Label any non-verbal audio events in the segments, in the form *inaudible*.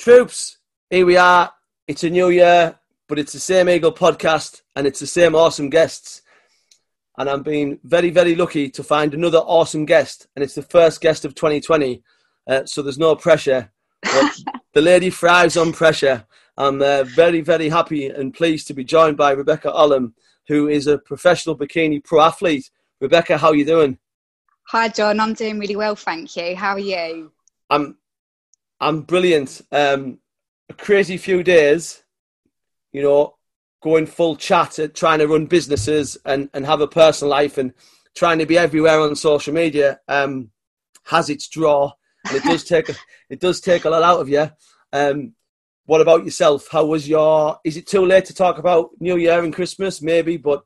Troops, here we are. It's a new year, but it's the same Eagle podcast and it's the same awesome guests. And I'm being very, very lucky to find another awesome guest. And it's the first guest of 2020. Uh, so there's no pressure. But *laughs* the lady thrives on pressure. I'm uh, very, very happy and pleased to be joined by Rebecca Aldham, who is a professional bikini pro athlete. Rebecca, how are you doing? Hi, John. I'm doing really well, thank you. How are you? I'm I'm brilliant. Um, a crazy few days, you know, going full chat at trying to run businesses and, and have a personal life and trying to be everywhere on social media um, has its draw. And it does take a, *laughs* it does take a lot out of you. Um, what about yourself? How was your? Is it too late to talk about New Year and Christmas? Maybe, but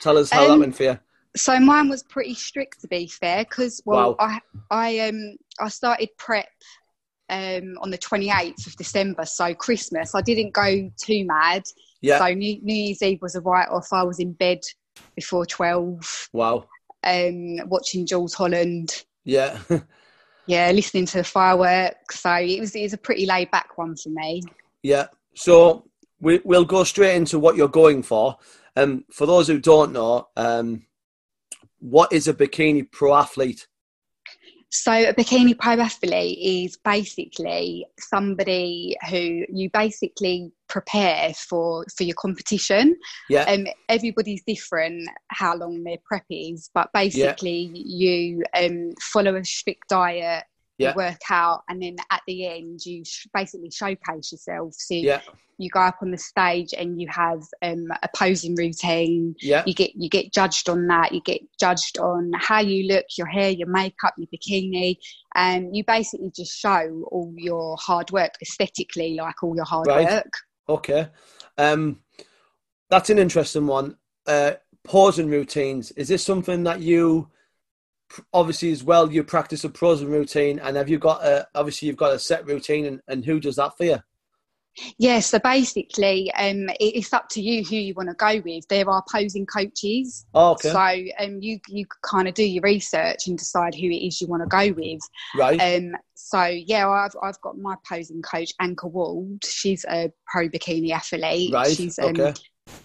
tell us how um, that went for you. So mine was pretty strict, to be fair, because well, wow. I I um I started prep um, on the 28th of December, so Christmas. I didn't go too mad. Yeah. So New, New Year's Eve was a write off. I was in bed before 12. Wow. Um, watching Jools Holland. Yeah. *laughs* yeah, listening to the fireworks. So it was, it was a pretty laid back one for me. Yeah. So we, we'll go straight into what you're going for. Um, for those who don't know, um, what is a bikini pro athlete? So a bikini pro athlete is basically somebody who you basically prepare for for your competition. Yeah. Um, everybody's different how long their prep is, but basically yeah. you um, follow a strict diet yeah. you work out, and then at the end you sh- basically showcase yourself. So yeah. you go up on the stage and you have um, a posing routine. Yeah. You get you get judged on that. You get judged on how you look, your hair, your makeup, your bikini, and you basically just show all your hard work aesthetically, like all your hard right. work. Okay, um, that's an interesting one. Uh, posing routines. Is this something that you obviously as well you practice a posing routine and have you got a obviously you've got a set routine and, and who does that for you? Yeah so basically um, it's up to you who you want to go with. There are posing coaches. Oh, okay. so um, you you kind of do your research and decide who it is you want to go with. Right. Um, so yeah I've, I've got my posing coach Anka Wald. She's a pro bikini athlete. Right she's um, okay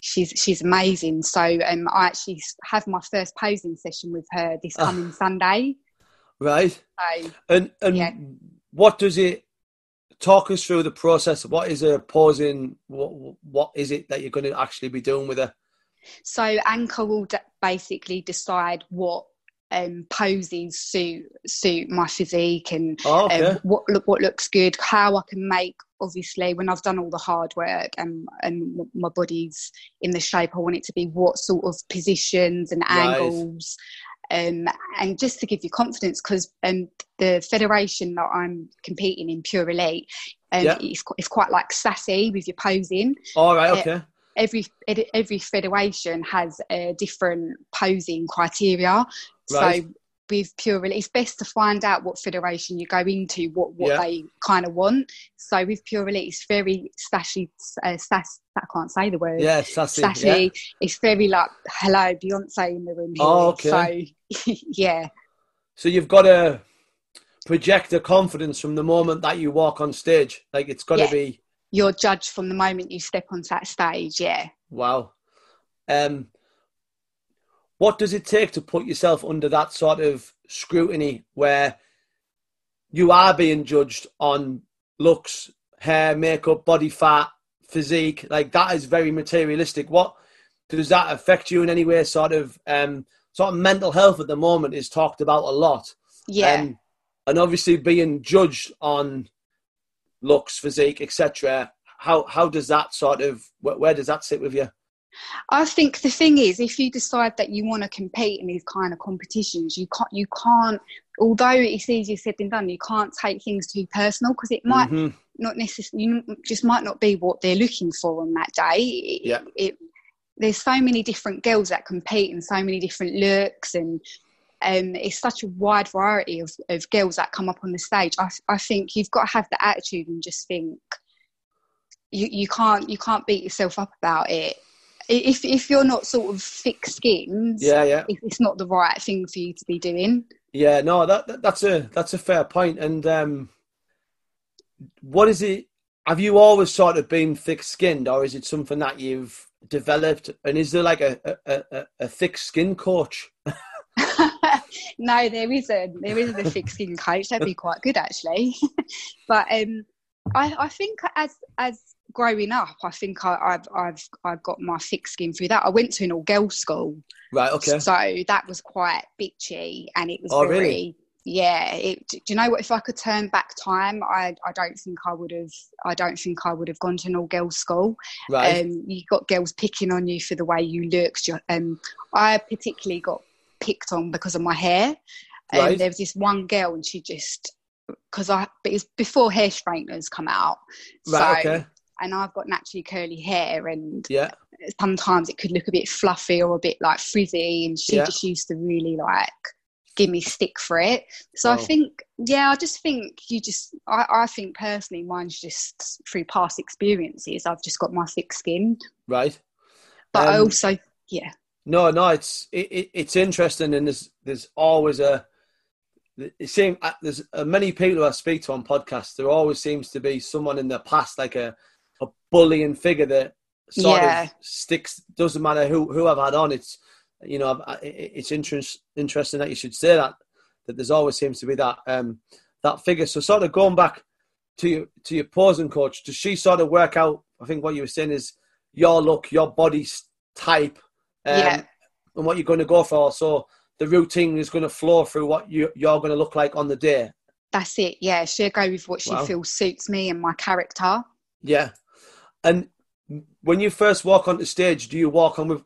she's she's amazing. So um, I actually have my first posing session with her this ah. coming Sunday. Right. So, and and yeah. what does it talk us through the process? What is a posing? What what is it that you're going to actually be doing with her? So Anka will d- basically decide what um, poses suit suit my physique and oh, okay. um, what look what looks good, how I can make. Obviously, when I've done all the hard work and and my body's in the shape I want it to be, what sort of positions and angles, um, and just to give you confidence because um, the federation that I'm competing in, Pure Elite, um, yeah. it's, it's quite like sassy with your posing. All right, uh, okay. Uh, every every federation has a different posing criteria. Right. So with Pure Elite, it's best to find out what federation you go into, what what yeah. they kind of want. So with Pure Elite, it's very sassy. Uh, sass, I can't say the word. Yeah, sassy. Sassy. Yeah. It's very like, hello, Beyonce in the room. Here. Oh, okay. So *laughs* yeah. So you've got to project a confidence from the moment that you walk on stage. Like it's got to yeah. be. You're judged from the moment you step onto that stage. Yeah. Wow. Um, what does it take to put yourself under that sort of scrutiny where you are being judged on looks, hair, makeup, body fat, physique? Like that is very materialistic. What does that affect you in any way? Sort of, um, sort of mental health at the moment is talked about a lot. Yeah. Um, and obviously being judged on looks, physique, etc. How how does that sort of where, where does that sit with you? I think the thing is, if you decide that you want to compete in these kind of competitions, you can't. You can't. Although it's easier said than done, you can't take things too personal because it might mm-hmm. not necessarily. You just might not be what they're looking for on that day. It, yeah. It, there's so many different girls that compete and so many different looks and um, it's such a wide variety of, of girls that come up on the stage. I, I think you've got to have the attitude and just think you, you can't you can't beat yourself up about it if if you're not sort of thick skinned, yeah, yeah, it's not the right thing for you to be doing. Yeah, no, that, that that's a that's a fair point. And um, what is it? have you always sort of been thick skinned, or is it something that you've developed? And is there like a a, a, a thick skin coach? *laughs* no, there isn't. There isn't a thick skin coach. That'd be quite good actually. *laughs* but um, I, I think as as growing up, I think I, have I've I've got my thick skin through that. I went to an all girls school, right? Okay. So that was quite bitchy, and it was oh, very. Really? Yeah, it, do you know what? If I could turn back time, I, I don't think I would have. I don't think I would have gone to an all girls school. Right. Um, you got girls picking on you for the way you looked. Um, I particularly got picked on because of my hair. And um, right. there was this one girl, and she just because I but it's before hair straighteners come out. Right. So, okay. And I've got naturally curly hair, and yeah, sometimes it could look a bit fluffy or a bit like frizzy, and she yeah. just used to really like give me stick for it. So oh. I think, yeah, I just think you just, I, I think personally, mine's just through past experiences. I've just got my thick skin. Right. But um, I also, yeah. No, no, it's it, it, it's interesting, and there's there's always a it seems uh, there's uh, many people I speak to on podcasts. There always seems to be someone in the past, like a a bullying figure that sort yeah. of sticks. Doesn't matter who who I've had on. It's you know it's interest, interesting that you should say that that there's always seems to be that um that figure. So sort of going back to your to your posing coach, does she sort of work out? I think what you were saying is your look, your body type, um, yeah. and what you're going to go for. So the routine is going to flow through what you, you're going to look like on the day. That's it. Yeah, she'll go with what she wow. feels suits me and my character. Yeah, and when you first walk onto stage, do you walk on with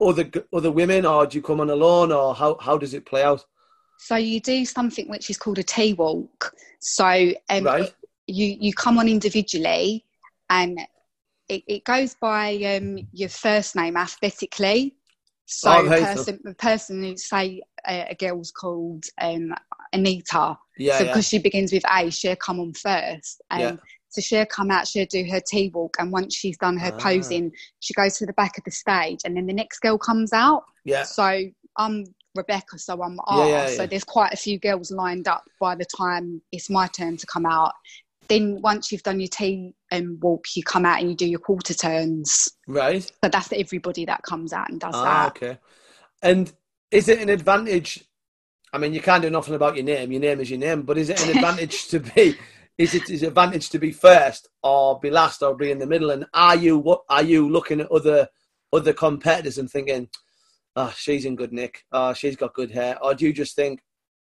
other other women, or do you come on alone, or how how does it play out? So you do something which is called a T walk. So um, right. you you come on individually, and it, it goes by um, your first name alphabetically. So oh, person, the person who say a, a girl's called um, Anita. Yeah. So because she begins with A, she'll come on first. And yeah. So she'll come out, she'll do her T walk, and once she's done her ah. posing, she goes to the back of the stage, and then the next girl comes out. Yeah. So I'm Rebecca, so I'm R. Yeah, yeah, so there's quite a few girls lined up by the time it's my turn to come out then once you've done your tea and walk, you come out and you do your quarter turns. Right. But that's everybody that comes out and does ah, that. Okay. And is it an advantage? I mean, you can't do nothing about your name. Your name is your name. But is it an *laughs* advantage to be? Is it his advantage to be first or be last or be in the middle? And are you what are you looking at other other competitors and thinking, oh, she's in good nick, oh, she's got good hair, or do you just think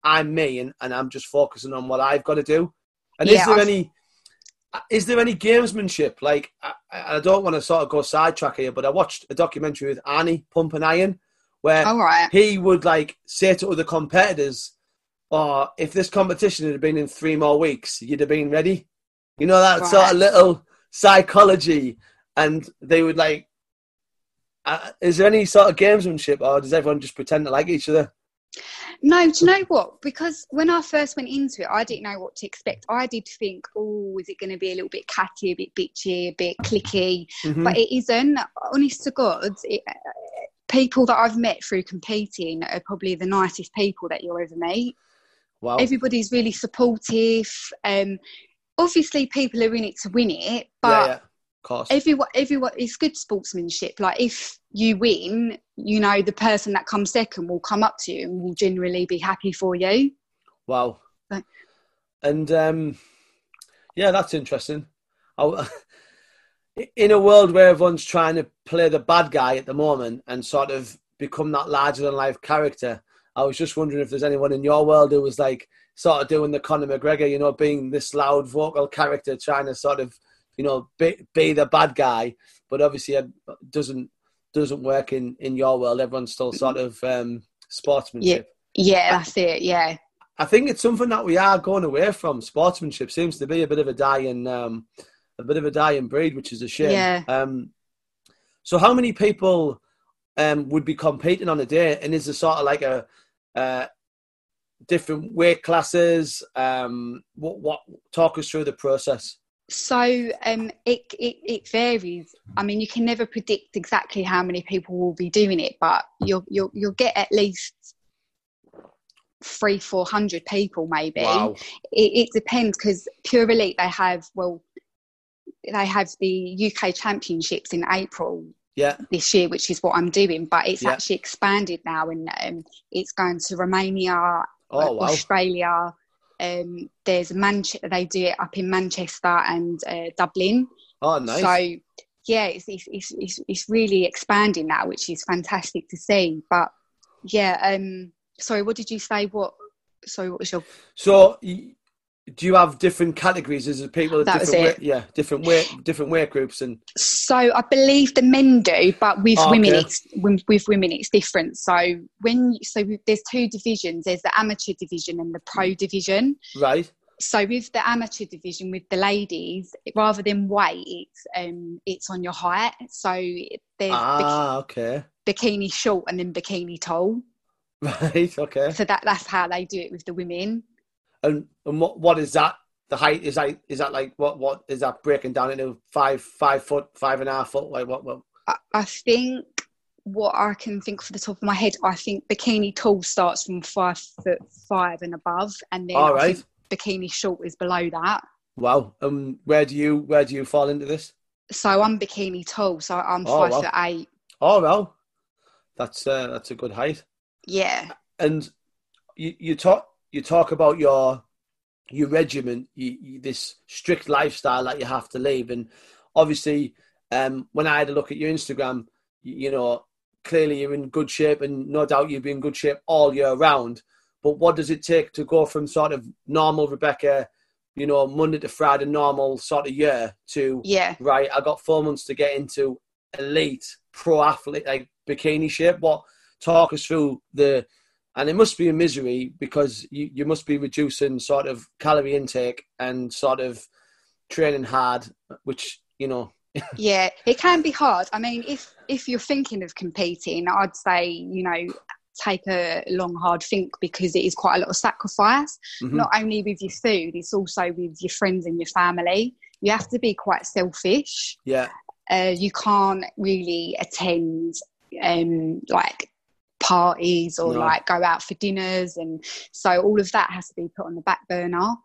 I'm me and, and I'm just focusing on what I've got to do? And yeah, is there I've... any is there any gamesmanship? Like I, I, don't want to sort of go sidetrack here, but I watched a documentary with Arnie Pumping Iron, where right. he would like say to other competitors, "Oh, if this competition had been in three more weeks, you'd have been ready." You know that right. sort of little psychology, and they would like. Uh, is there any sort of gamesmanship, or does everyone just pretend to like each other? No, do you know what? Because when I first went into it, I didn't know what to expect. I did think, oh, is it going to be a little bit catty, a bit bitchy, a bit clicky? Mm-hmm. But it isn't. Honest to God, it, people that I've met through competing are probably the nicest people that you'll ever meet. Wow. Everybody's really supportive. Um, obviously, people are in it to win it, but yeah, yeah. everyone, everyone, it's good sportsmanship. Like if you win, you know the person that comes second will come up to you and will generally be happy for you. Wow. and um, yeah, that's interesting. *laughs* in a world where everyone's trying to play the bad guy at the moment and sort of become that larger than life character, I was just wondering if there's anyone in your world who was like sort of doing the Conor McGregor, you know, being this loud vocal character, trying to sort of, you know, be, be the bad guy, but obviously it doesn't doesn't work in in your world. Everyone's still sort of um, sportsmanship. Yeah, yeah, that's it. Yeah. I think it's something that we are going away from. Sportsmanship seems to be a bit of a dying, um, a bit of a dying breed, which is a shame. Yeah. Um, so, how many people um, would be competing on a day? And is there sort of like a uh, different weight classes? Um, what, what talk us through the process? So um, it, it, it varies. I mean, you can never predict exactly how many people will be doing it, but you'll you'll you'll get at least three four hundred people maybe. Wow. It, it depends because Pure Elite they have well they have the UK Championships in April yeah. this year, which is what I'm doing. But it's Yeah. actually expanded now, and um, it's going to Romania, Oh wow. Australia. Um, there's a Manchester. They do it up in Manchester and uh, Dublin. Oh nice. So yeah, it's, it's it's it's it's really expanding now, which is fantastic to see. But yeah, um, sorry, what did you say? What? Sorry, what was your? So, y- do you have different categories? Is it people at That different it. weight, yeah, different weight, different weight groups, and So I believe the men do, but with Oh, women, okay. it's with, with women it's different. So when so there's two divisions. There's the amateur division and the pro division. right? So with the amateur division, with the ladies, rather than weight, it's um it's on your height. So there's Ah, okay, bikini short and then bikini tall. *laughs* right, okay. So that that's how they do it with the women. And and what what is that? The height is that is that like what what is that breaking down into five five foot five and a half foot? Like what? what I, I think what I can think for the top of my head, I think bikini tall starts from five foot five and above, and then all right. bikini short is below that. Wow. Um, where do you where do you fall into this? So I'm bikini tall, so I'm Oh, five wow. foot eight. Oh well, that's uh, that's a good height. Yeah, and you, you talk you talk about your your regiment, you, you, this strict lifestyle that you have to live, and obviously, um, when I had a look at your Instagram, you, you know, clearly you're in good shape, and no doubt you'll be in good shape all year round. But what does it take to go from sort of normal Rebecca, you know, Monday to Friday, normal sort of year to yeah. right? I got four months to get into elite pro athlete like bikini shape. What talk us through the and it must be a misery because you, you must be reducing sort of calorie intake and sort of training hard, which you know. *laughs* Yeah it can be hard. I mean if if you're thinking of competing i'd say you know take a long hard think because it is quite a lot of sacrifice mhm. not only with your food it's also with your friends and your family. You have to be quite selfish. Yeah. Uh, you can't really attend um like parties or No. like go out for dinners and so all of that has to be put on the back burner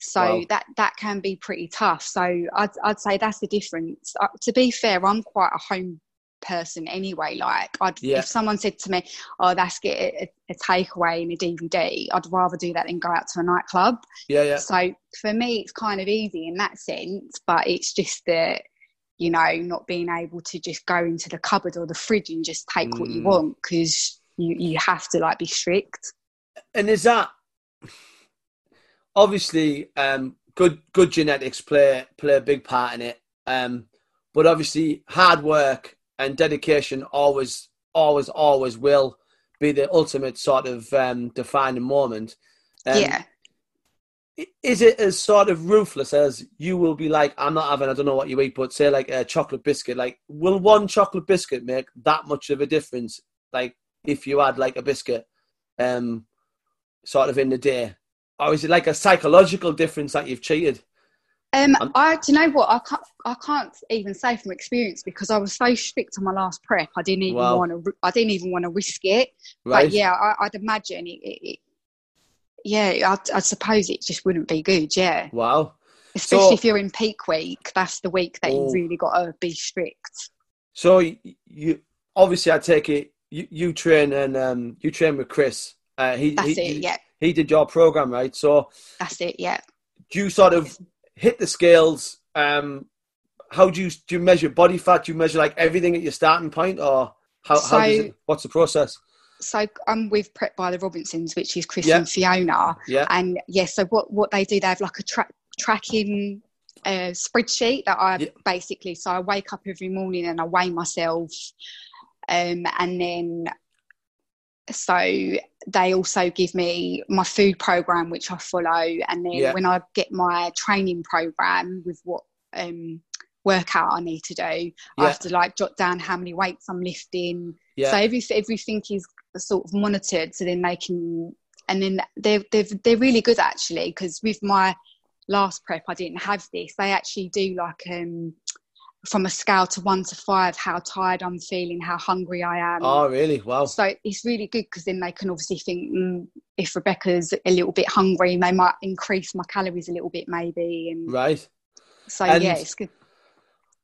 so Wow. that that can be pretty tough so i'd, I'd say that's the difference uh, to be fair i'm quite a home person anyway like I'd, Yeah. if someone said to me oh that's get a, a takeaway and a dvd i'd rather do that than go out to a nightclub yeah yeah so for me it's kind of easy in that sense but it's just that you know not being able to just go into the cupboard or the fridge and just take what you Mm. want because you, you have to like be strict. And is that obviously um, good good genetics play play a big part in it. Um, but obviously hard work and dedication always always always will be the ultimate sort of um, defining moment. Um, yeah. is it as sort of ruthless as you will be like i'm not having i don't know what you eat but say like a chocolate biscuit? Like will one chocolate biscuit make that much of a difference? Like if you had like a biscuit um sort of in the day. Or is it like a psychological difference that you've cheated? Um I'm- i do you know what? I can't i can't even say from experience because i was so strict on my last prep i didn't even Wow. want to i didn't even want to risk it. Right. but yeah I, i'd imagine it, it, it yeah I, I suppose it just wouldn't be good yeah. Wow. Especially So- if you're in peak week that's the week that Oh. you really got to be strict. So you obviously i take it you, you train and um you train with chris uh he that's he, it yeah he did your program right so that's it yeah do you sort of hit the scales? Um, how do you do you measure body fat? Do you measure like everything at your starting point, or how, how does it, what's the process? so I'm with Prep by the Robinsons, which is Chris Yeah. and Fiona. Yeah, And yeah, so what, what they do, they have like a track tracking uh, spreadsheet that I Yeah. basically, so I wake up every morning and I weigh myself. Um, and then, so they also give me my food program, which I follow. And then Yeah. when I get my training program with what um, workout I need to do, I have to like jot down how many weights I'm lifting, yeah, so every, everything is sort of monitored so then they can and then they're they're, they're really good actually because with my last prep i didn't have this they actually do like um from a scale to one to five how tired i'm feeling how hungry i am oh really? Wow. so it's really good because then they can obviously think mm, if rebecca's a little bit hungry they might increase my calories a little bit maybe and Right. so And- yeah it's good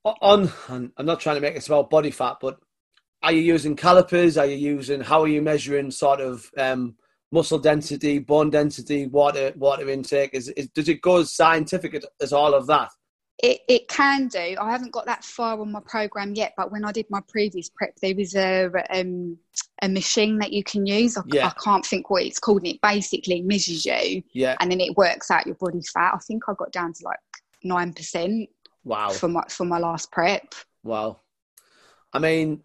on, I'm not trying to make this about body fat, but are you using calipers? Are you using, how are you measuring sort of um, muscle density, bone density, water water intake? Is, is does it go as scientific as all of that? It, it can do. I haven't got that far on my program yet, but when I did my previous prep, there was a um, a machine that you can use. I, yeah. I can't think what it's called, and it basically measures you, yeah, and then it works out your body fat. I think I got down to like nine percent. Wow. For my for my last prep. Wow. I mean,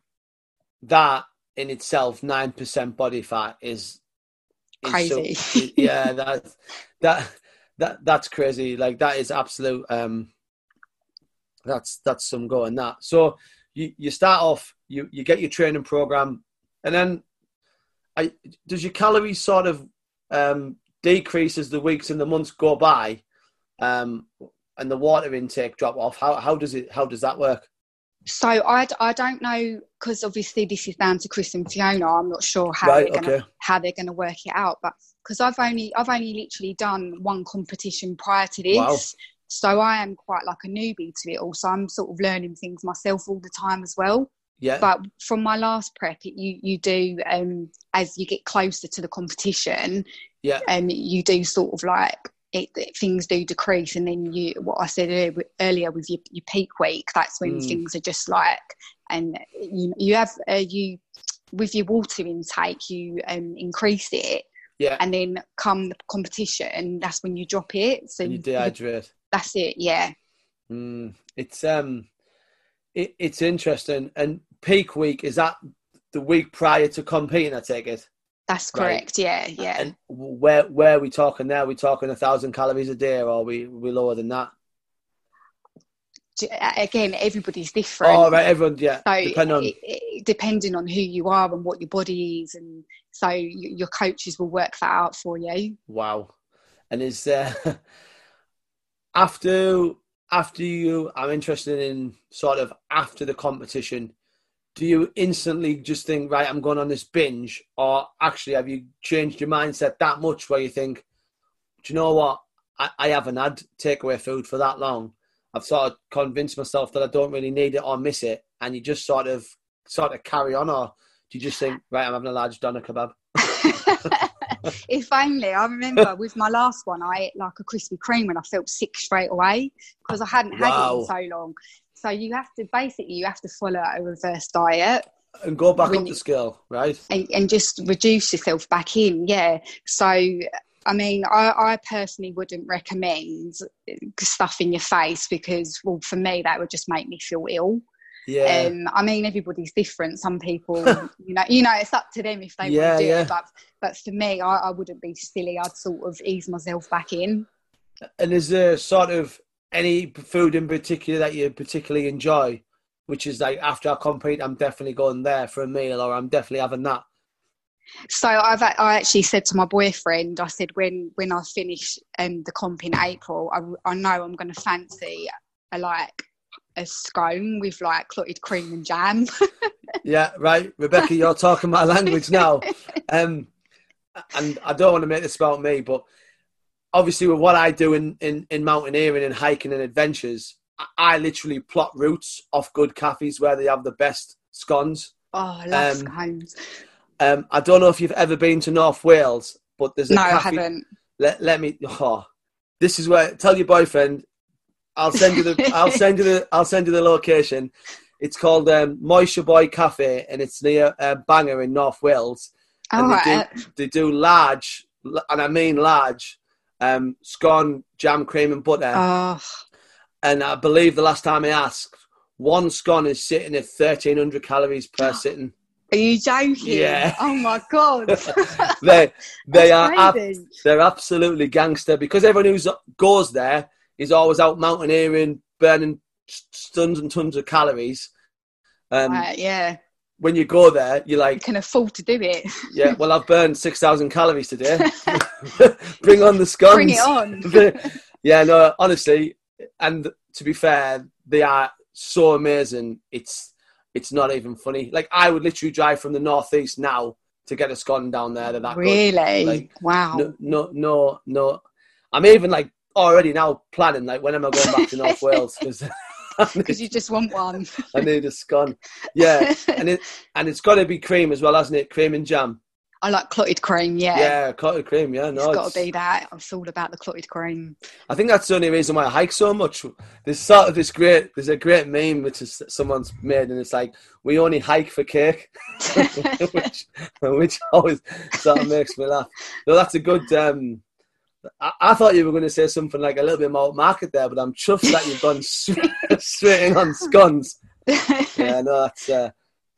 that in itself, nine percent body fat is, is crazy. So, yeah, *laughs* that that that that's crazy. Like that is absolute. um That's that's some going that. So you you start off, you you get your training program, and then, I does your calories sort of um decrease as the weeks and the months go by, um, and the water intake drop off? How how does it how does that work? So I, I don't know because obviously this is down to Chris and Fiona. I'm not sure how right, they're gonna okay. how they're gonna work it out, but because I've only I've only literally done one competition prior to this, wow. So I am quite like a newbie to it all. So I'm sort of learning things myself all the time as well. Yeah. But from my last prep, you you do um, as you get closer to the competition. Yeah. And um, you do sort of like it, it, things do decrease and then you what i said earlier with your, your peak week that's when mm. things are just like and you you have uh, you with your water intake you um, increase it yeah and then come the competition that's when you drop it so and you dehydrate that's it yeah mm. it's um it, it's interesting and peak week is that the week prior to competing i take it that's correct. Right? Yeah, yeah. And where where are we talking now? Are we talking a thousand calories a day, or are we we lower than that? Again, everybody's different. Oh, right, everyone, yeah. So depending on... It, it, depending on who you are and what your body is, and so you, your coaches will work that out for you. Wow, and is uh, *laughs* after after you? I'm interested in sort of after the competition do you instantly just think, right, I'm going on this binge? Or actually, have you changed your mindset that much where you think, do you know what? I, I haven't had takeaway food for that long. I've sort of convinced myself that I don't really need it or miss it. And you just sort of sort of carry on, or do you just think, right, I'm having a large doner kebab? *laughs* *laughs* if only. I remember with my last one, I ate like a Krispy Kreme and I felt sick straight away because I hadn't had wow. it in so long. So you have to basically you have to follow a reverse diet and go back up the scale, right? And, and just reduce yourself back in, yeah. So I mean, I, I, personally wouldn't recommend stuff in your face because, well, for me, that would just make me feel ill. Yeah. Um, I mean, everybody's different. Some people, *laughs* you know, you know, it's up to them if they yeah, want to do yeah. it. But, but for me, I, I wouldn't be silly. I'd sort of ease myself back in. And is there sort of any food in particular that you particularly enjoy, which is like after I compete, I'm definitely going there for a meal, or I'm definitely having that. So I've I actually said to my boyfriend, I said when when I finish um, the comp in April, I, I know I'm going to fancy a like a scone with like clotted cream and jam. *laughs* yeah, right, Rebecca, you're talking my language now. *laughs* Um, and I don't want to make this about me, but obviously with what I do in, in, in mountaineering and hiking and adventures, I, I literally plot routes off good cafes where they have the best scones. Oh, I love um, scones. Um, I don't know if you've ever been to North Wales, but there's a no, cafe. I haven't. Let, let me. Oh, this is where. Tell your boyfriend. I'll send you the. I'll send you the. I'll send you the location. It's called um, Moel Siabod Cafe, and it's near uh, Bangor in North Wales. And they, do, they do large, and I mean large, um, scone, jam, cream, and butter. Oh. And I believe the last time I asked, one scone is sitting at 1300 calories per *gasps* sitting. Are you joking? Yeah. Oh my god. *laughs* *laughs* they they are ab- they're absolutely gangster because everyone who goes there is always out mountaineering, burning tons and tons of calories. Um, uh, yeah when you go there, you're like, you can afford to do it. yeah, well, I've burned *laughs* 6,000 calories today. *laughs* *laughs* Bring on the scones. Bring it on. yeah, no, honestly, and to be fair, they are so amazing. It's it's not even funny. Like, I would literally drive from the northeast now to get a scone down there. That really? Like, wow. No, no, no, no. I'm even like already now planning, like, when am I going back to North *laughs* Wales? Because *laughs* because you just want one. *laughs* I need a scone. Yeah, and it and it's got to be cream as well, hasn't it? Cream and jam. I like clotted cream. Yeah. Yeah, clotted cream. Yeah, no, it's got to be that. I'm all about the clotted cream. I think that's the only reason why I hike so much. There's sort of this great. There's a great meme which is someone's made, and it's like we only hike for cake, which, which always sort of makes me laugh. So that's a good. Um, I, I, thought you were going to say something like a little bit more market there, but I'm chuffed that you've gone *laughs* straight in on scones. *laughs* Yeah, no, that's uh,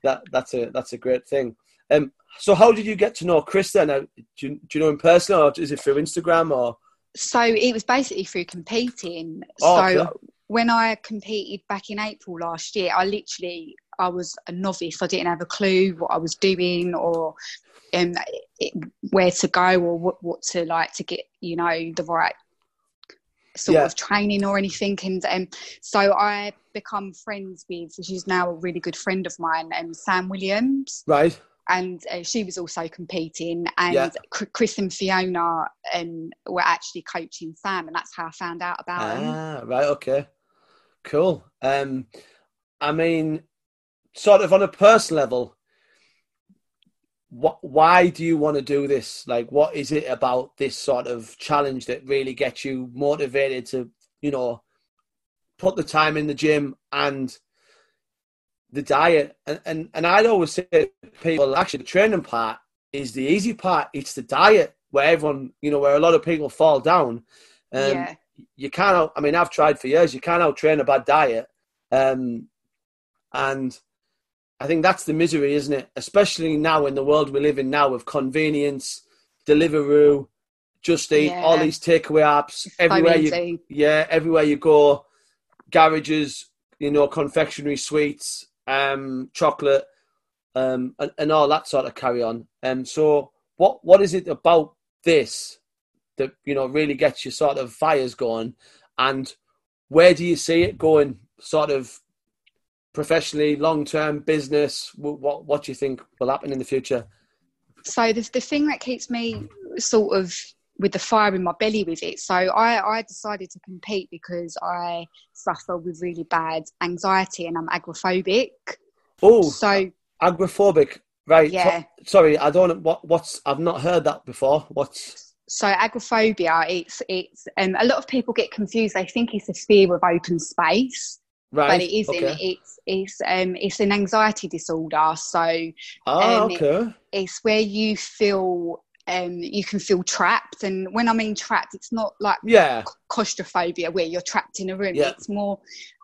that that's a that's a great thing. Um, so how did you get to know Chris then? Do you, do you know him personally or is it through Instagram or? So it was basically through competing. Oh, so okay. when I competed back in April last year, I literally, I was a novice. I didn't have a clue what I was doing or um, it, where to go or what, what to like to get, you know, the right sort yeah. of training or anything. And um, so I become friends with, she's now a really good friend of mine, um, Sam Williams. Right and uh, she was also competing and yeah. chris and fiona um, were actually coaching sam and that's how i found out about ah, him right okay cool um i mean sort of on a personal level what why do you want to do this like what is it about this sort of challenge that really gets you motivated to you know put the time in the gym and the diet. And, and, and I'd always say to people, actually, the training part is the easy part. It's the diet where everyone, you know, where a lot of people fall down. Um, yeah. You can't, out, I mean, I've tried for years, you can't out train a bad diet. Um, and I think that's the misery, isn't it? Especially now in the world we live in now with convenience, Deliveroo, Just Eat, yeah. all these takeaway apps. Everywhere you, yeah, everywhere you go, garages, you know, confectionery sweets, um, chocolate, um, and, and all that sort of carry on. Um, so what what is it about this that you know really gets your sort of fires going, and where do you see it going? Sort of professionally, long term business. What what do you think will happen in the future? So the the thing that keeps me sort of with the fire in my belly with it. So I, I decided to compete because I suffer with really bad anxiety and I'm agoraphobic. Oh, so agoraphobic, right? Yeah. So, sorry, I don't. What what's I've not heard that before. What's so agoraphobia? It's it's um, a lot of people get confused. They think it's a fear of open space. Right. But it isn't. Okay. It's it's um it's an anxiety disorder. So oh, um, okay. It, it's where you feel um, you can feel trapped. And when I mean trapped, it's not like yeah. claustrophobia where you're trapped in a room. Yeah. It's more,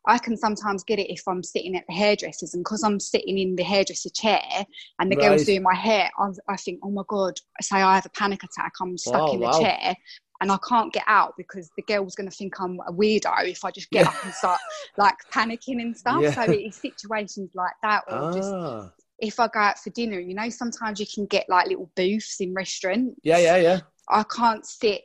I can sometimes get it if I'm sitting at the hairdresser's, and because I'm sitting in the hairdresser chair and the right. girl's doing my hair, I, I, think, oh my god, say I have a panic attack, I'm stuck oh, in the wow. chair. And I can't get out because the girl's going to think I'm a weirdo if I just get up and start like panicking and stuff. Yeah. So it's situations like that, or ah. just if I go out for dinner, you know, sometimes you can get like little booths in restaurants. Yeah, yeah, yeah. I can't sit.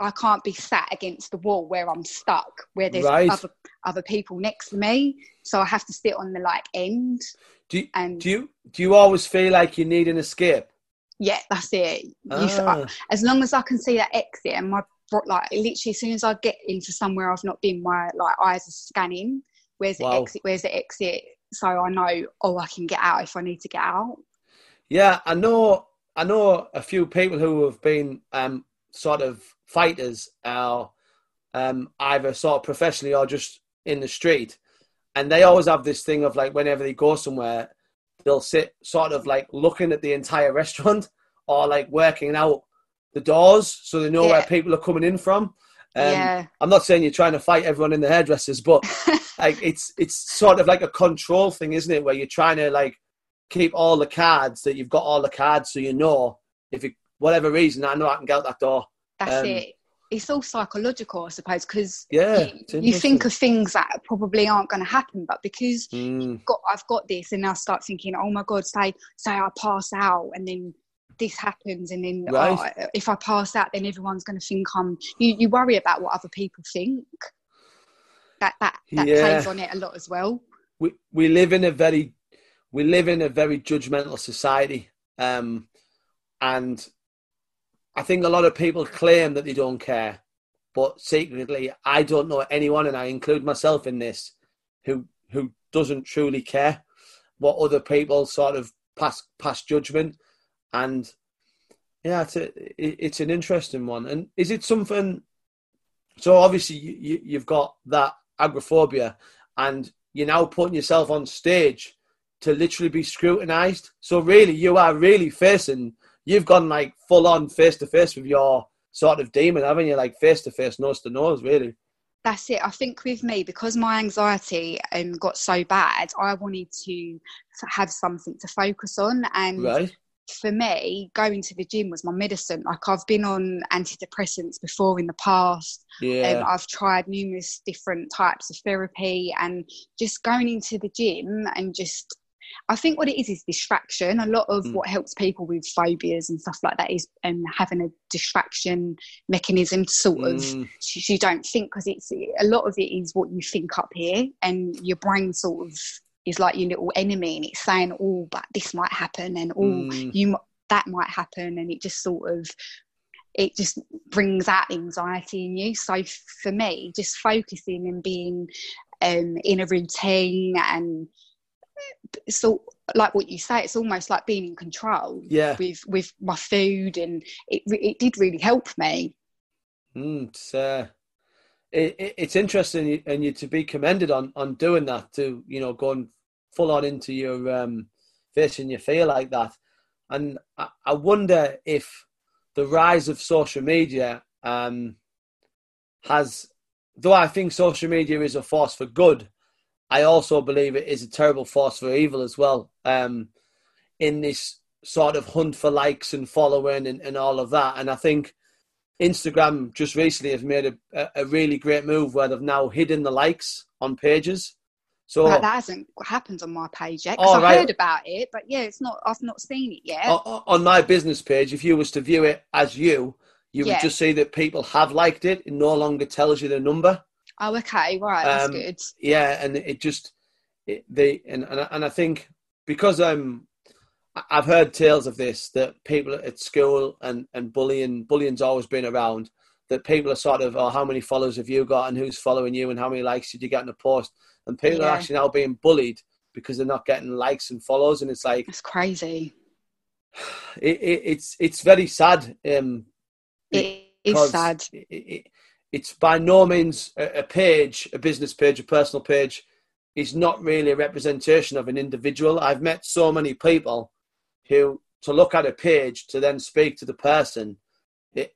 I can't be sat against the wall where I'm stuck, where there's right. other other people next to me. So I have to sit on the like end. Do you, and do you do you always feel like you need an escape? Yeah, that's it. Ah. as long as I can see that exit and my like literally as soon as I get into somewhere I've not been, my like eyes are scanning. Where's the wow. exit? Where's the exit? so I know oh I can get out if I need to get out. Yeah, I know. I know a few people who have been um, sort of fighters, uh, um, either sort of professionally or just in the street, and they always have this thing of like whenever they go somewhere, they'll sit sort of like looking at the entire restaurant *laughs* or like working out the doors so they know yeah. where people are coming in from. Um, yeah. I'm not saying you're trying to fight everyone in the hairdressers, but *laughs* like it's it's sort of like a control thing, isn't it? Where you're trying to like keep all the cards that you've got all the cards, so you know if it whatever reason I know I can get out that door. That's um, it. It's all psychological, I suppose, because yeah, you, you, think of things that probably aren't going to happen, but because mm. got, I've got this, and I start thinking, oh my god, say say I pass out, and then this happens and then right. oh, if I pass out then everyone's going to think I'm you, you worry about what other people think that that, that yeah. plays on it a lot as well we we live in a very we live in a very judgmental society um, and I think a lot of people claim that they don't care but secretly I don't know anyone and I include myself in this who who doesn't truly care what other people sort of pass pass judgment, and yeah, it's a, it's an interesting one. And is it something? So obviously you, you've got that agoraphobia, and you're now putting yourself on stage to literally be scrutinized. So really, you are really facing. You've gone like full on face to face with your sort of demon, haven't you? Like face to face, nose to nose, really. That's it. I think with me, because my anxiety um, got so bad, I wanted to have something to focus on. And right. for me, going to the gym was my medicine. Like I've been on antidepressants before in the past. Yeah. Um, I've tried numerous different types of therapy, and just going into the gym and just I think what it is is distraction. A lot of mm. what helps people with phobias and stuff like that is um, having a distraction mechanism to sort mm. of so you don't think because it's a lot of it is what you think up here, and your brain sort of is like your little enemy, and it's saying, "Oh, but this might happen," and "Oh, mm. you that might happen," and it just sort of it just brings out anxiety in you. So for me, just focusing and being um, in a routine and so like what you say it's almost like being in control yeah. with with my food and it it did really help me. Mm, it's uh it, it, it's interesting and you to be commended on on doing that to you know going full on into your um facing your fear like that. And I, I wonder if the rise of social media um has though i think social media is a force for good I also believe it is a terrible force for evil as well. Um, in this sort of hunt for likes and following and, and all of that. And I think Instagram just recently has made a, a really great move where they've now hidden the likes on pages. So that, that hasn't happened on my page yet. Because oh, I right. heard about it, but yeah, it's not. I've not seen it yet. On my business page, if you was to view it as you, you yeah. would just see that people have liked it. It no longer tells you the number. Oh, okay, right, that's um, good. Yeah, and it just it, they and, and and I think because I'm I've heard tales of this that people at school and and bullying bullying's always been around. That people are sort of, oh, how many followers have you got, and who's following you, and how many likes did you get in a post? And people yeah. are actually now being bullied because they're not getting likes and follows, and it's like it's crazy. *sighs* It, it, it's it's very sad. Um, it is sad. It, it's by no means a, page, a business page, a personal page, is not really a representation of an individual. I've met so many people who to look at a page to then speak to the person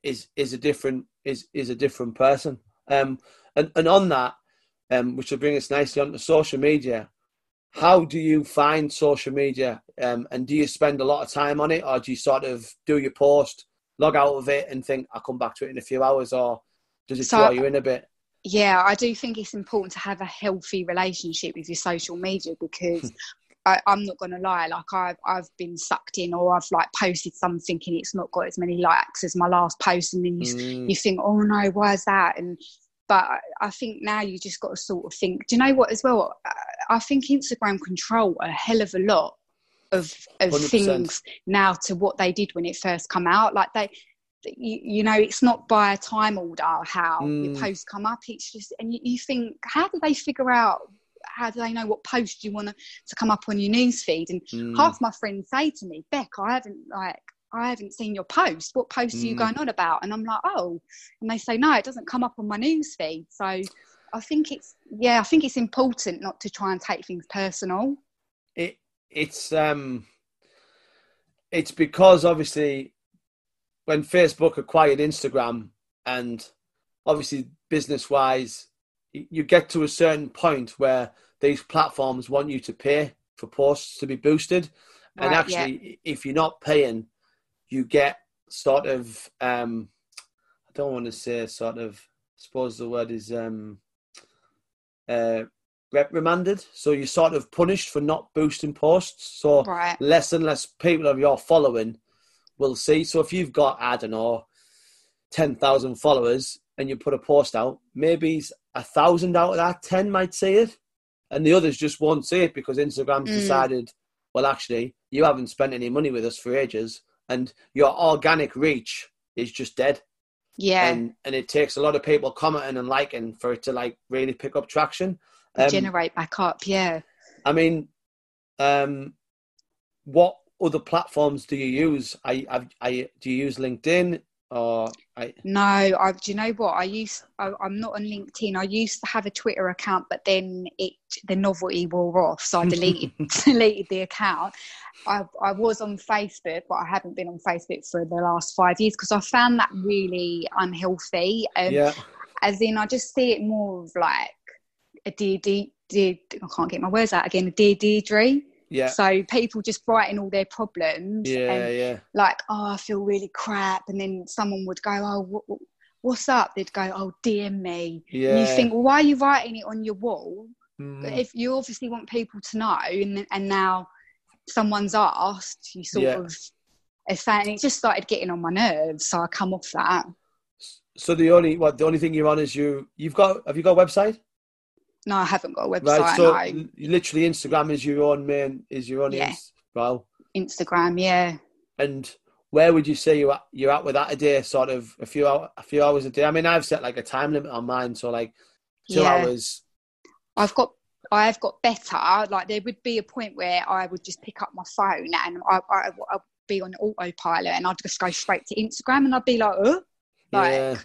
is is a different is is a different person. Um, and and on that, um, which will bring us nicely onto social media. How do you find social media? Um, and do you spend a lot of time on it, or do you sort of do your post, log out of it, and think I'll come back to it in a few hours, or does it so, draw you in a bit? Yeah, I do think it's important to have a healthy relationship with your social media because *laughs* I, am not going to lie, like I've I've been sucked in, or I've like posted something and it's not got as many likes as my last post, and then you mm. you think, oh no, why is that? And but I think now you just got to sort of think. Do you know what? As well, I think Instagram control a hell of a lot of of 100%. things now to what they did when it first come out. Like they you, you, know it's not by a time order how mm. your posts come up it's just and you, you, think how do they figure out how do they know what post you want to, come up on your news feed and mm. half my friends say to me beck i haven't like i haven't seen your post what post mm. are you mm. going on about and i'm like oh and they say no it doesn't come up on my news feed so i think it's yeah i think it's important not to try and take things personal it it's um it's because obviously when Facebook acquired Instagram, and obviously business wise, you get to a certain point where these platforms want you to pay for posts to be boosted. Right, and actually, yeah. if you're not paying, you get sort of, um, I don't want to say sort of, I suppose the word is um, uh, reprimanded. So you're sort of punished for not boosting posts. So right. less and less people of your following will see. So if you've got, I don't know, 10,000 followers and you put a post out, maybe a thousand out of that 10 might see it. And the others just won't see it because Instagram's mm. decided, well, actually, you haven't spent any money with us for ages and your organic reach is just dead. Yeah. And, and it takes a lot of people commenting and liking for it to like really pick up traction. um, generate back up. Yeah. I mean, um, what other platforms do you use? I, I, I do you use LinkedIn or I? No, I. Do you know what I used? I, am not on LinkedIn. I used to have a Twitter account, but then it the novelty wore off, so I deleted *laughs* *laughs* deleted the account. I, I was on Facebook, but I haven't been on Facebook for the last five years because I found that really unhealthy. Um, yeah. As in, I just see it more of like a dear, dear, dear, I can't get my words out again, a dear Deirdre. Yeah. So people just writing all their problems. Yeah, and yeah. Like, oh, I feel really crap, and then someone would go, oh, what's up? They'd go, oh, DM me. Yeah. And you think, well, why are you writing it on your wall? Mm. If you obviously want people to know, and and now someone's asked, you sort yeah. of are saying it just started getting on my nerves, so I come off that. So the only what the only thing you're on is you you've got have you got a website? No, I haven't got a website. Right, so no. literally Instagram is your own main is your own yeah. well. Instagram, yeah. And where would you say you at, you're at with that a day? Sort of a few hour, a few hours a day. I mean, I've set like a time limit on mine, so like two yeah. hours. I've got I've got better. Like there would be a point where I would just pick up my phone and I, I, I'd be on autopilot and I'd just go straight to Instagram and I'd be like, oh, like, yeah.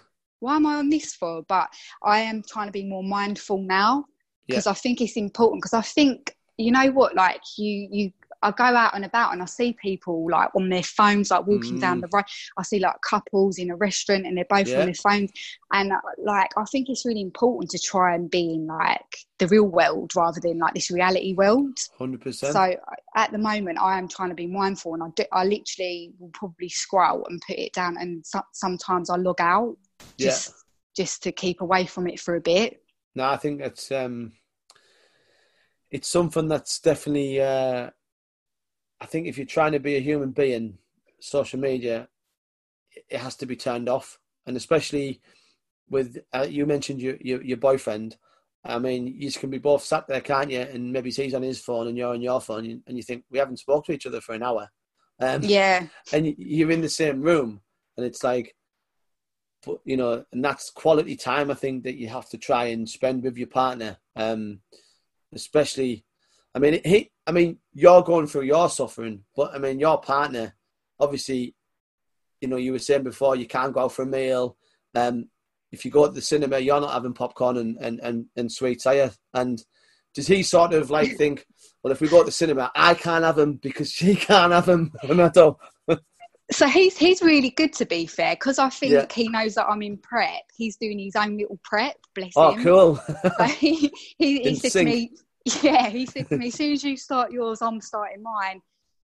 Why am I on this for? But I am trying to be more mindful now because yeah. I think it's important because I think you know what like you you I go out and about and I see people like on their phones, like walking mm. down the road. I see like couples in a restaurant and they're both yeah. on their phones. And uh, like, I think it's really important to try and be in like the real world rather than like this reality world. 100%. So uh, at the moment, I am trying to be mindful and I, do, I literally will probably scroll and put it down. And so, sometimes I log out just, yeah. just to keep away from it for a bit. No, I think that's, um, it's something that's definitely, uh, I think if you're trying to be a human being, social media, it has to be turned off, and especially with uh, you mentioned your, your, your boyfriend. I mean, you can be both sat there, can't you? And maybe he's on his phone and you're on your phone, and you think we haven't spoke to each other for an hour. Um, yeah. And you're in the same room, and it's like, you know, and that's quality time. I think that you have to try and spend with your partner. Um, especially. I mean, he. I mean, you're going through your suffering, but I mean, your partner, obviously, you know, you were saying before, you can't go out for a meal. Um, if you go to the cinema, you're not having popcorn and, and, and, and sweets, are you? And does he sort of like think, well, if we go to the cinema, I can't have them because she *laughs* can't have them? And I don't. So he's he's really good to be fair because I think yeah. he knows that I'm in prep. He's doing his own little prep. Bless oh, him. Oh, cool. *laughs* so he he, he said to me, yeah, he said to me, as soon as you start yours, I'm starting mine.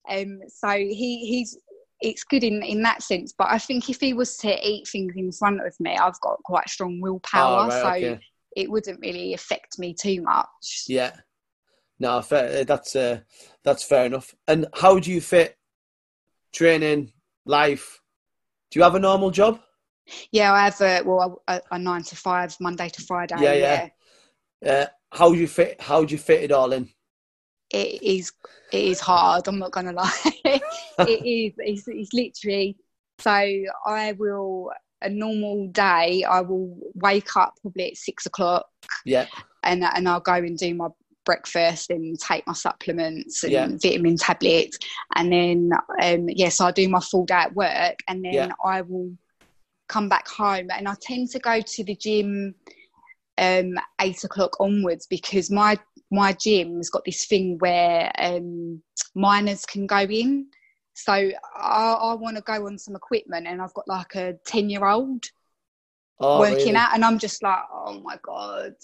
Um, so he he's it's good in in that sense. But I think if he was to eat things in front of me, I've got quite strong willpower, oh, right, so okay. it wouldn't really affect me too much. Yeah. No, fair, that's uh, that's fair enough. And how do you fit training, life? Do you have a normal job? Yeah, I have a well a, a nine to five, Monday to Friday. Yeah, yeah. yeah. Uh, how do you fit? How do you fit it all in? It is. It is hard. I'm not gonna lie. *laughs* it *laughs* is. It's, it's literally. So I will a normal day. I will wake up probably at six o'clock. Yeah. And and I'll go and do my breakfast and take my supplements and yeah. vitamin tablets and then um yes yeah, so I do my full day at work and then yeah. I will come back home and I tend to go to the gym um, eight o'clock onwards because my my gym's got this thing where um, minors can go in. So I, I want to go on some equipment, and I've got like a ten year old oh, working really? out, and I'm just like, oh my god.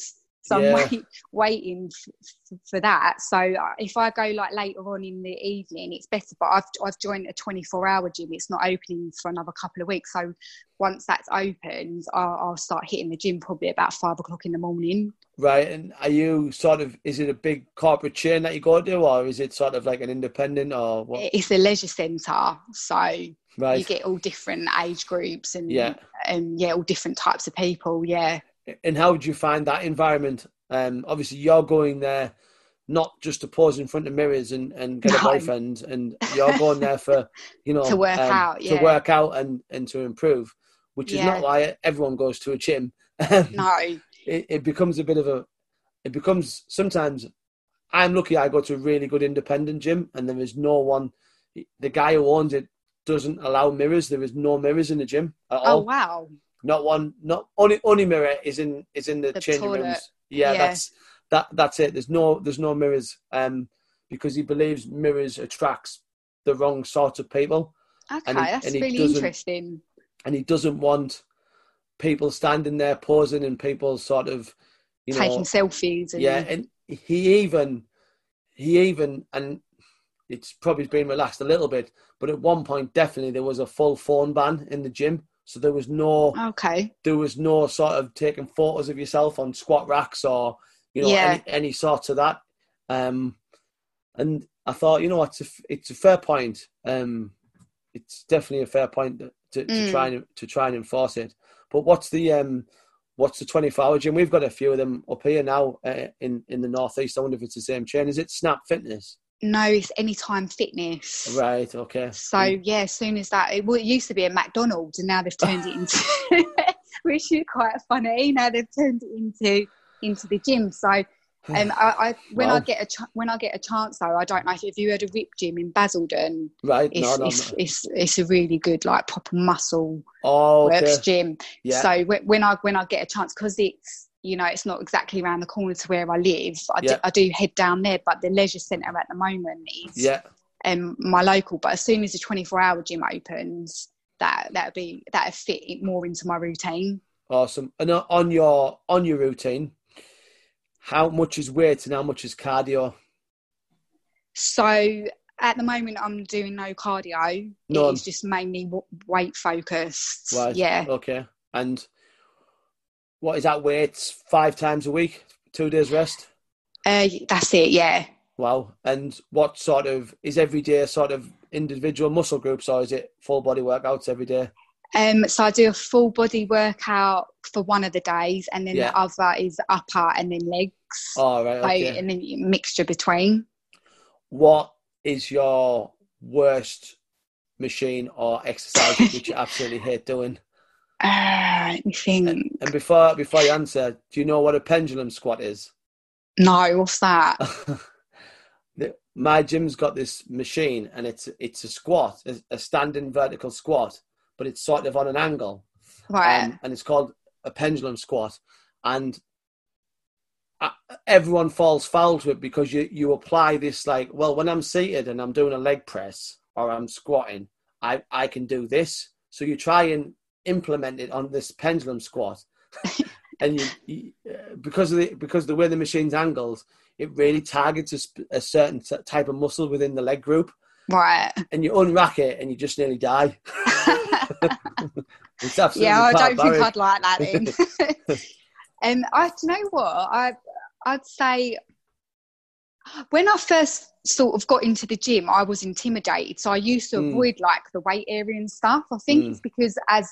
So yeah. I'm wait, waiting f- for that. So uh, if I go like later on in the evening, it's better. But I've I've joined a 24 hour gym. It's not opening for another couple of weeks. So once that's opened, I'll, I'll start hitting the gym probably about five o'clock in the morning. Right. And are you sort of? Is it a big corporate chain that you go to, or is it sort of like an independent, or what? It's a leisure centre. So right. you get all different age groups and yeah, and yeah, all different types of people. Yeah and how did you find that environment? Um, obviously, you're going there not just to pose in front of mirrors and, and get no. a boyfriend, and you're going there for you *laughs* know to work um, out, yeah. to work out and and to improve, which is yeah. not why everyone goes to a gym. *laughs* no, it, it becomes a bit of a it becomes sometimes. I'm lucky. I go to a really good independent gym, and there is no one. The guy who owns it doesn't allow mirrors. There is no mirrors in the gym at all. Oh wow. Not one. Not only only mirror is in is in the, The changing toilet. rooms. Yeah, Yeah. that's that. That's it. There's no there's no mirrors. Um, because he believes mirrors attracts the wrong sort of people, Okay, And he- that's and really interesting. and he doesn't want people standing there posing and people sort of, you know, Taking selfies and yeah. And he even he even and it's probably been relaxed a little bit, but at one point definitely there was a full phone ban in the gym. So there was no Okay. there was no sort of taking photos of yourself on squat racks or you know Yeah. any, any sort of that. Um, and I thought, you know, what, it's a it's a fair point. Um, it's definitely a fair point to, to, to Mm. try and to try and enforce it. But what's the um, what's the twenty four hour gym? We've got a few of them up here now uh, in in the northeast. I wonder if it's the same chain. Is it Snap Fitness? No, it's anytime fitness. Right. Okay. So yeah, as soon as that, it, well, it used to be a McDonald's, and now they've turned it into, *laughs* which is quite funny. Now they've turned it into into the gym. So um, *sighs* I, I when I get a ch- when I get a chance though, I don't know if, you heard of Rip Gym in Basildon. right. It's no, no, it's, no. it's it's a really good like proper muscle Oh, okay. works gym. Yeah. So when, when I when I get a chance, because it's you know it's not exactly around the corner to where I live, I, Yeah. do, I do head down there. But the leisure centre at the moment is yeah. um, my local. But as soon as the twenty four hour gym opens, that that'll be that'll fit it more into my routine. Awesome. And on- your on your routine, how much is weight and how much is cardio? So at the moment, I'm doing no cardio. None. It is just mainly weight focused. Right. Yeah. Okay. And what is that weights five times a week, two days rest? Uh, that's it. Yeah. Wow. And what sort of is every day sort of individual muscle groups or is it full body workouts every day? Um, so I do a full body workout for one of the days, and then Yeah. the other is upper and then legs. Oh right, so, okay. and then mixture between. What is your worst machine or exercise which you *laughs* absolutely hate doing? Uh, let me think. And before before you answer, do you know what a pendulum squat is? no, what's that? *laughs* The- my gym's got this machine and it's it's a squat a, a standing vertical squat but it's sort of on an angle Right. um, and it's called a pendulum squat and uh, everyone falls foul to it because you you apply this like well when i'm seated and i'm doing a leg press or i'm squatting i i can do this so you try and implement it on this pendulum squat *laughs* and you, you uh, because of the because of the way the machine's angled it really targets a, a certain t- type of muscle within the leg group right. and you unrack it and you just nearly die *laughs* it's absolutely yeah, I don't think I'd like that then. *laughs* um, I do you know what I I'd say when I first sort of got into the gym, I was intimidated, so I used to Mm. avoid like the weight area and stuff. I think Mm. it's because as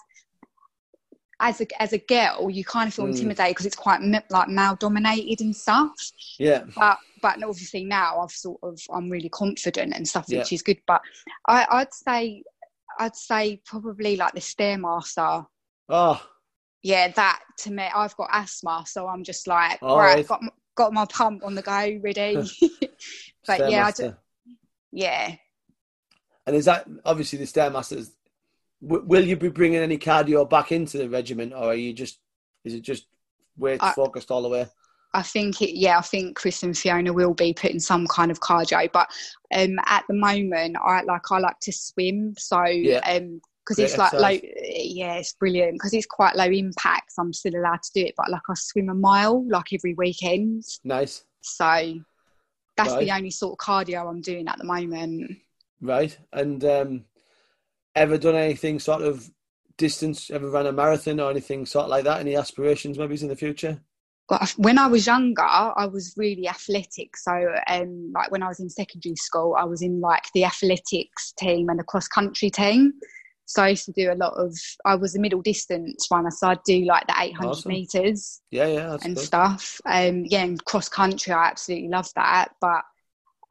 as a as a girl, you kind of feel Mm. intimidated because it's quite m- like male dominated and stuff. yeah But but obviously now I've sort of I'm really confident and stuff, Yeah. which is good. But I, I'd say I'd say probably like the stairmaster oh yeah, that to me, I've got asthma, so I'm just like, All right, right. got my, got my pump on the go, ready. *laughs* *laughs* but yeah, I Stairmaster. d- yeah. And is that obviously the stairmasters? W- will you be bringing any cardio back into the regiment, or are you just is it just weight I- focused all the way? I think it, yeah, I think Chris and Fiona will be putting some kind of cardio, but um, at the moment, I like I like to swim, so Yeah. um, because it's like low, yeah, it's brilliant because it's quite low impact. So I'm still allowed to do it, but like I swim a mile like every weekend, Nice, so that's the only sort of cardio I'm doing at the moment. right? And um, ever done anything sort of distance? Ever run a marathon or anything sort of like that? Any aspirations, maybe in the future? Well, when I was younger, I was really athletic. So, um, like when I was in secondary school, I was in like the athletics team and the cross country team. So I used to do a lot of. I was a middle distance runner, so I'd do like the 800 Awesome. meters Yeah, yeah, and good. stuff. Um, yeah, and cross country, I absolutely love that. But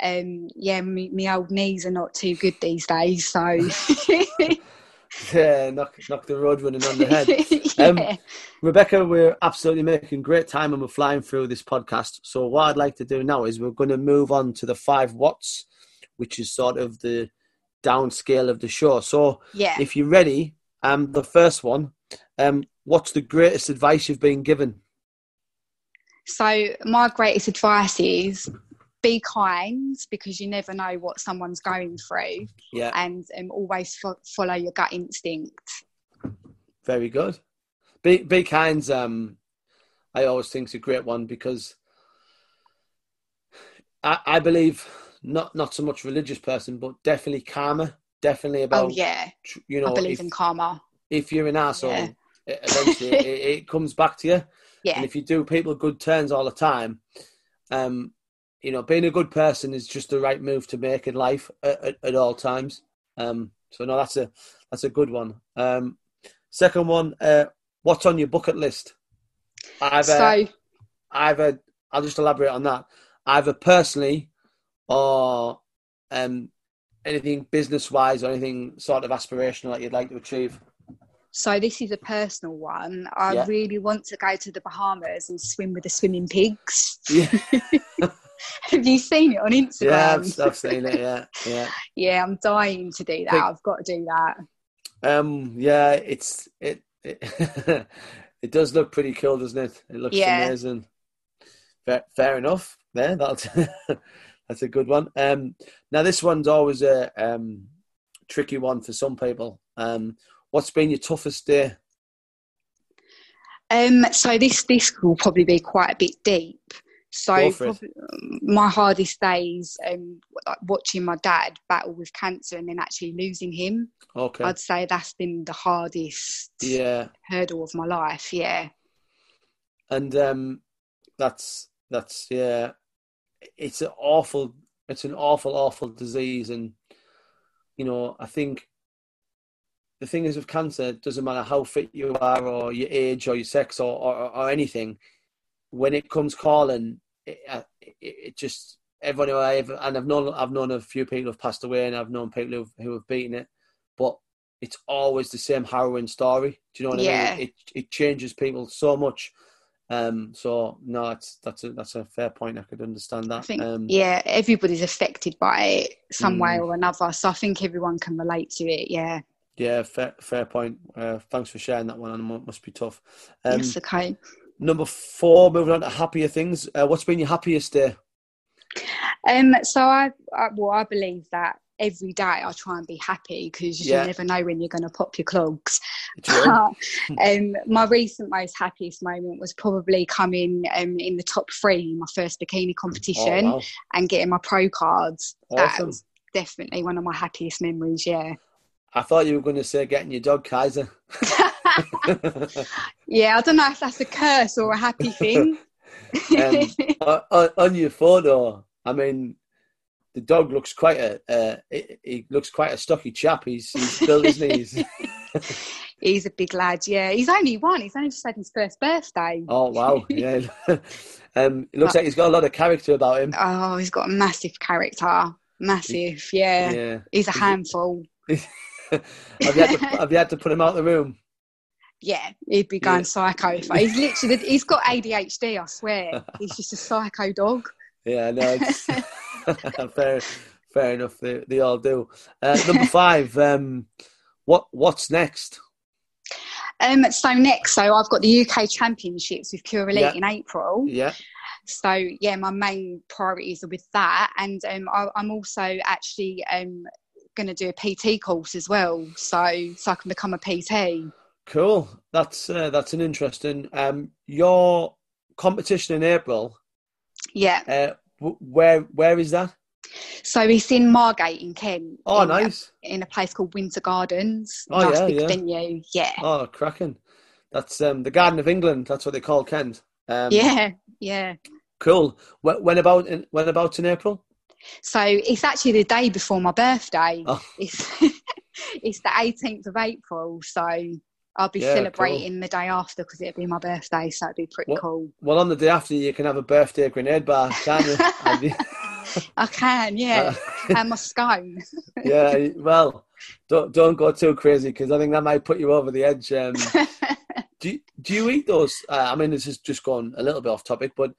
um, yeah, me, me old knees are not too good these days. So *laughs* yeah, knock, knock the road running on the head. *laughs* Um, yeah. um, Rebecca, we're absolutely making great time and we're flying through this podcast. So what I'd like to do now is we're going to move on to the five Whats, which is sort of the downscale of the show. So yeah. if you're ready, um, the first one, um, what's the greatest advice you've been given? So my greatest advice is be kind because you never know what someone's going through. Yeah. And um, always fo- follow your gut instinct. Very good. Be be kind. Um, I always think it's a great one because I, I believe not not so much religious person, but definitely karma. Definitely oh, about. Oh yeah. You know, I believe if, in karma. If you're an asshole, yeah. eventually *laughs* it, it, comes back to you. Yeah. And if you do people good turns all the time, um, you know, being a good person is just the right move to make in life at, at, at all times. Um, so no, that's a that's a good one. Um, second one, uh, what's on your bucket list? Either, so, either I'll just elaborate on that. Either personally or um, anything business wise or anything sort of aspirational that you'd like to achieve. So this is a personal one. I yeah. really want to go to the Bahamas and swim with the swimming pigs. Yeah. *laughs* Have you seen it on Instagram? Yeah, I've, I've seen it. Yeah, yeah. *laughs* yeah, I'm dying to do that. I've got to do that. Um, yeah, it's it it, *laughs* it does look pretty cool, doesn't it? It looks yeah. amazing. Fair, fair enough. There, that's that's a good one. Um, now this one's always a um tricky one for some people. Um, what's been your toughest day? Um, so this this will probably be quite a bit deep. So probably, my hardest days, um, like watching my dad battle with cancer and then actually losing him. Okay. I'd say that's been the hardest yeah. hurdle of my life. Yeah. And um, that's that's yeah, it's an awful, it's an awful, awful disease, and you know I think the thing is with cancer, it doesn't matter how fit you are or your age or your sex or, or, or anything when it comes calling, it, uh, it, it just everyone who I've and I've known I've known a few people who've passed away and I've known people who who have beaten it, but it's always the same harrowing story. Do you know what yeah. I mean? It it changes people so much. Um, so no, it's that's a that's a fair point. I could understand that. Think um, yeah, everybody's affected by it some mm, way or another. So I think everyone can relate to it. Yeah. Yeah, fair fair point. Uh, thanks for sharing that one. And it must be tough. Um, yes, okay. Number four, moving on to happier things. Uh, what's been your happiest day? Um, so I, I, well, I believe that every day I try and be happy because yeah. you never know when you're going to pop your clogs. *laughs* um, my recent most happiest moment was probably coming um, in the top three in my first bikini competition oh, wow. and getting my pro cards. Awesome. That was definitely one of my happiest memories. Yeah. I thought you were going to say getting your dog Kaiser. *laughs* yeah, I don't know if that's a curse or a happy thing. *laughs* um, on, on, your photo, I mean, the dog looks quite a uh, he looks quite a stocky chap. He's, he's built, his knees. He's, *laughs* he's a big lad. Yeah, he's only one. He's only just had his first birthday. Oh wow! Yeah, um, it looks but, like he's got a lot of character about him. Oh, he's got a massive character. Massive. Yeah. Yeah. He's a handful. *laughs* have, you had to, have you had to put him out of the room? yeah, he'd be going yeah. psycho. He's literally, he's got ADHD. I swear, *laughs* he's just a psycho dog. Yeah, no, *laughs* fair, fair enough. They, they all do. Uh, number five. Um, what what's next? Um, so next, so I've got the UK Championships with Pure Elite yeah. in April. Yeah. So yeah, my main priorities are with that, and um, I, am also actually um, going to do a PT course as well, so so I can become a PT. Cool. That's uh, that's an interesting. Um, your competition in April. Yeah. Uh, where where is that? So it's in Margate in Kent. Oh, in nice. A, in a place called Winter Gardens. Oh nice yeah, big yeah. venue. Yeah. Oh, cracking. That's um, the Garden of England. That's what they call Kent. Um, yeah, yeah. Cool. When about in, when about in April? So it's actually the day before my birthday. Oh. It's *laughs* it's the 18th of April. So I'll be yeah, celebrating cool. the day after because it'll be my birthday, so it'd be pretty well, cool. Well, on the day after, you can have a birthday grenade bar, can *laughs* you? I can, yeah, uh, *laughs* and my scone. yeah, well, don't don't go too crazy because I think that might put you over the edge. Um, do you, do you eat those? Uh, I mean, this is just gone a little bit off topic, but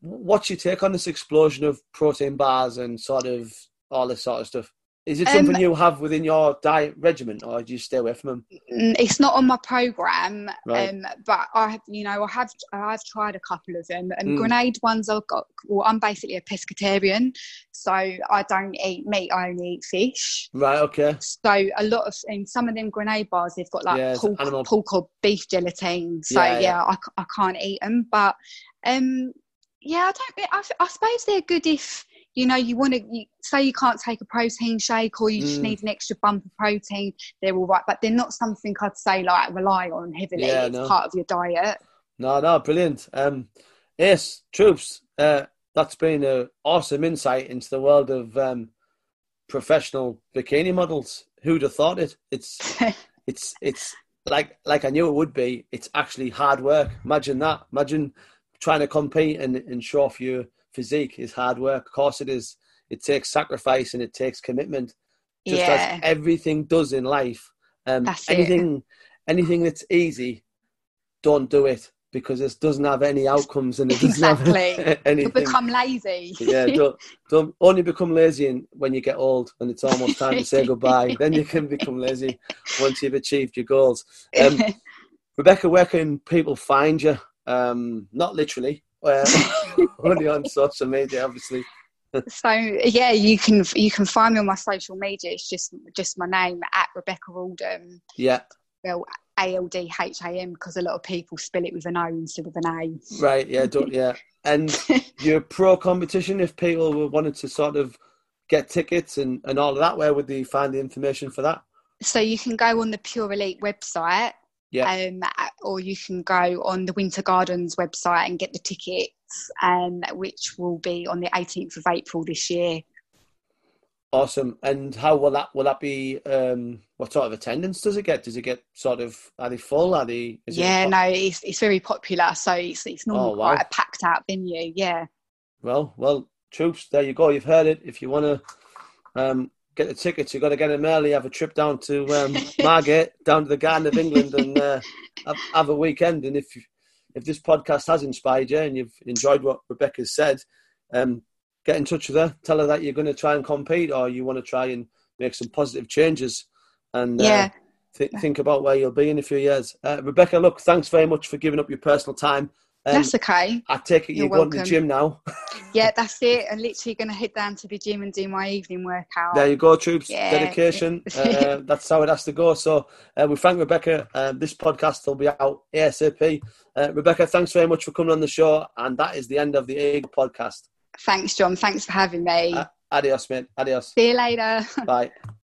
what's your take on this explosion of protein bars and sort of all this sort of stuff? Is it something um, you have within your diet regimen, or do you stay away from them? It's not on my program, right. um, but I, have, you know, I have I've tried a couple of them, and mm. grenade ones I've got. Well, I'm basically a pescatarian, so I don't eat meat. I only eat fish. Right. Okay. So a lot of in some of them grenade bars, they've got like yeah, pork, animal... pork or beef gelatin. So yeah, yeah, yeah. I, I can't eat them, but um, yeah, I don't. I, I suppose they're good if you know, you want to you, say you can't take a protein shake or you just mm. need an extra bump of protein. They're all right, but they're not something I'd say like rely on heavily. Yeah, it's no. part of your diet. No, no, brilliant. Um, yes, troops. Uh, that's been an awesome insight into the world of um, professional bikini models. Who'd have thought it? It's *laughs* it's it's like like I knew it would be. It's actually hard work. Imagine that. Imagine trying to compete and, and show off your physique is hard work. Of course, it is. It takes sacrifice and it takes commitment, just yeah. as everything does in life. Um, that's anything, it. anything that's easy, don't do it because it doesn't have any outcomes and it doesn't exactly. *laughs* have anything. You become lazy. yeah, *laughs* don't, don't only become lazy when you get old and it's almost time to say goodbye. then you can become lazy once you've achieved your goals. Um, *laughs* Rebecca, where can people find you? Um, not literally, well, *laughs* only on social media, obviously. so yeah, you can you can find me on my social media. It's just just my name at Rebecca Aldham. Yeah. Well, A L D H A M because a lot of people spell it with an O instead of an A. Right. Yeah. Don't, *laughs* yeah. And your pro competition, if people were wanted to sort of get tickets and, and all of that, where would they find the information for that? So you can go on the Pure Elite website yeah. Um, or you can go on the Winter Gardens website and get the tickets, um, which will be on the 18th of April this year. Awesome. And how will that will that be? Um, what sort of attendance does it get? Does it get sort of are they full? Are they? yeah, it no, it's it's very popular. So it's it's normally oh, wow. quite a packed out venue. Yeah. Well, well, troops, there you go. You've heard it. If you want to um, get the tickets. You've got to get them early. Have a trip down to um, Margate, *laughs* down to the Garden of England, and uh, have, have, a weekend. And if if this podcast has inspired you and you've enjoyed what Rebecca said, um, get in touch with her. Tell her that you're going to try and compete, or you want to try and make some positive changes. And uh. Th- think about where you'll be in a few years. Uh, Rebecca, look, thanks very much for giving up your personal time um, that's okay. I take it you're, you're going to the gym now. *laughs* yeah, that's it. I'm literally going to head down to the gym and do my evening workout. There you go, troops. Yeah. Dedication. *laughs* uh, that's how it has to go. So uh, we thank Rebecca. Uh, this podcast will be out ASAP. Uh, Rebecca, thanks very much for coming on the show. And that is the end of the Eagle podcast. Thanks, John. Thanks for having me. adios, mate. Adios. See you later. Bye. *laughs*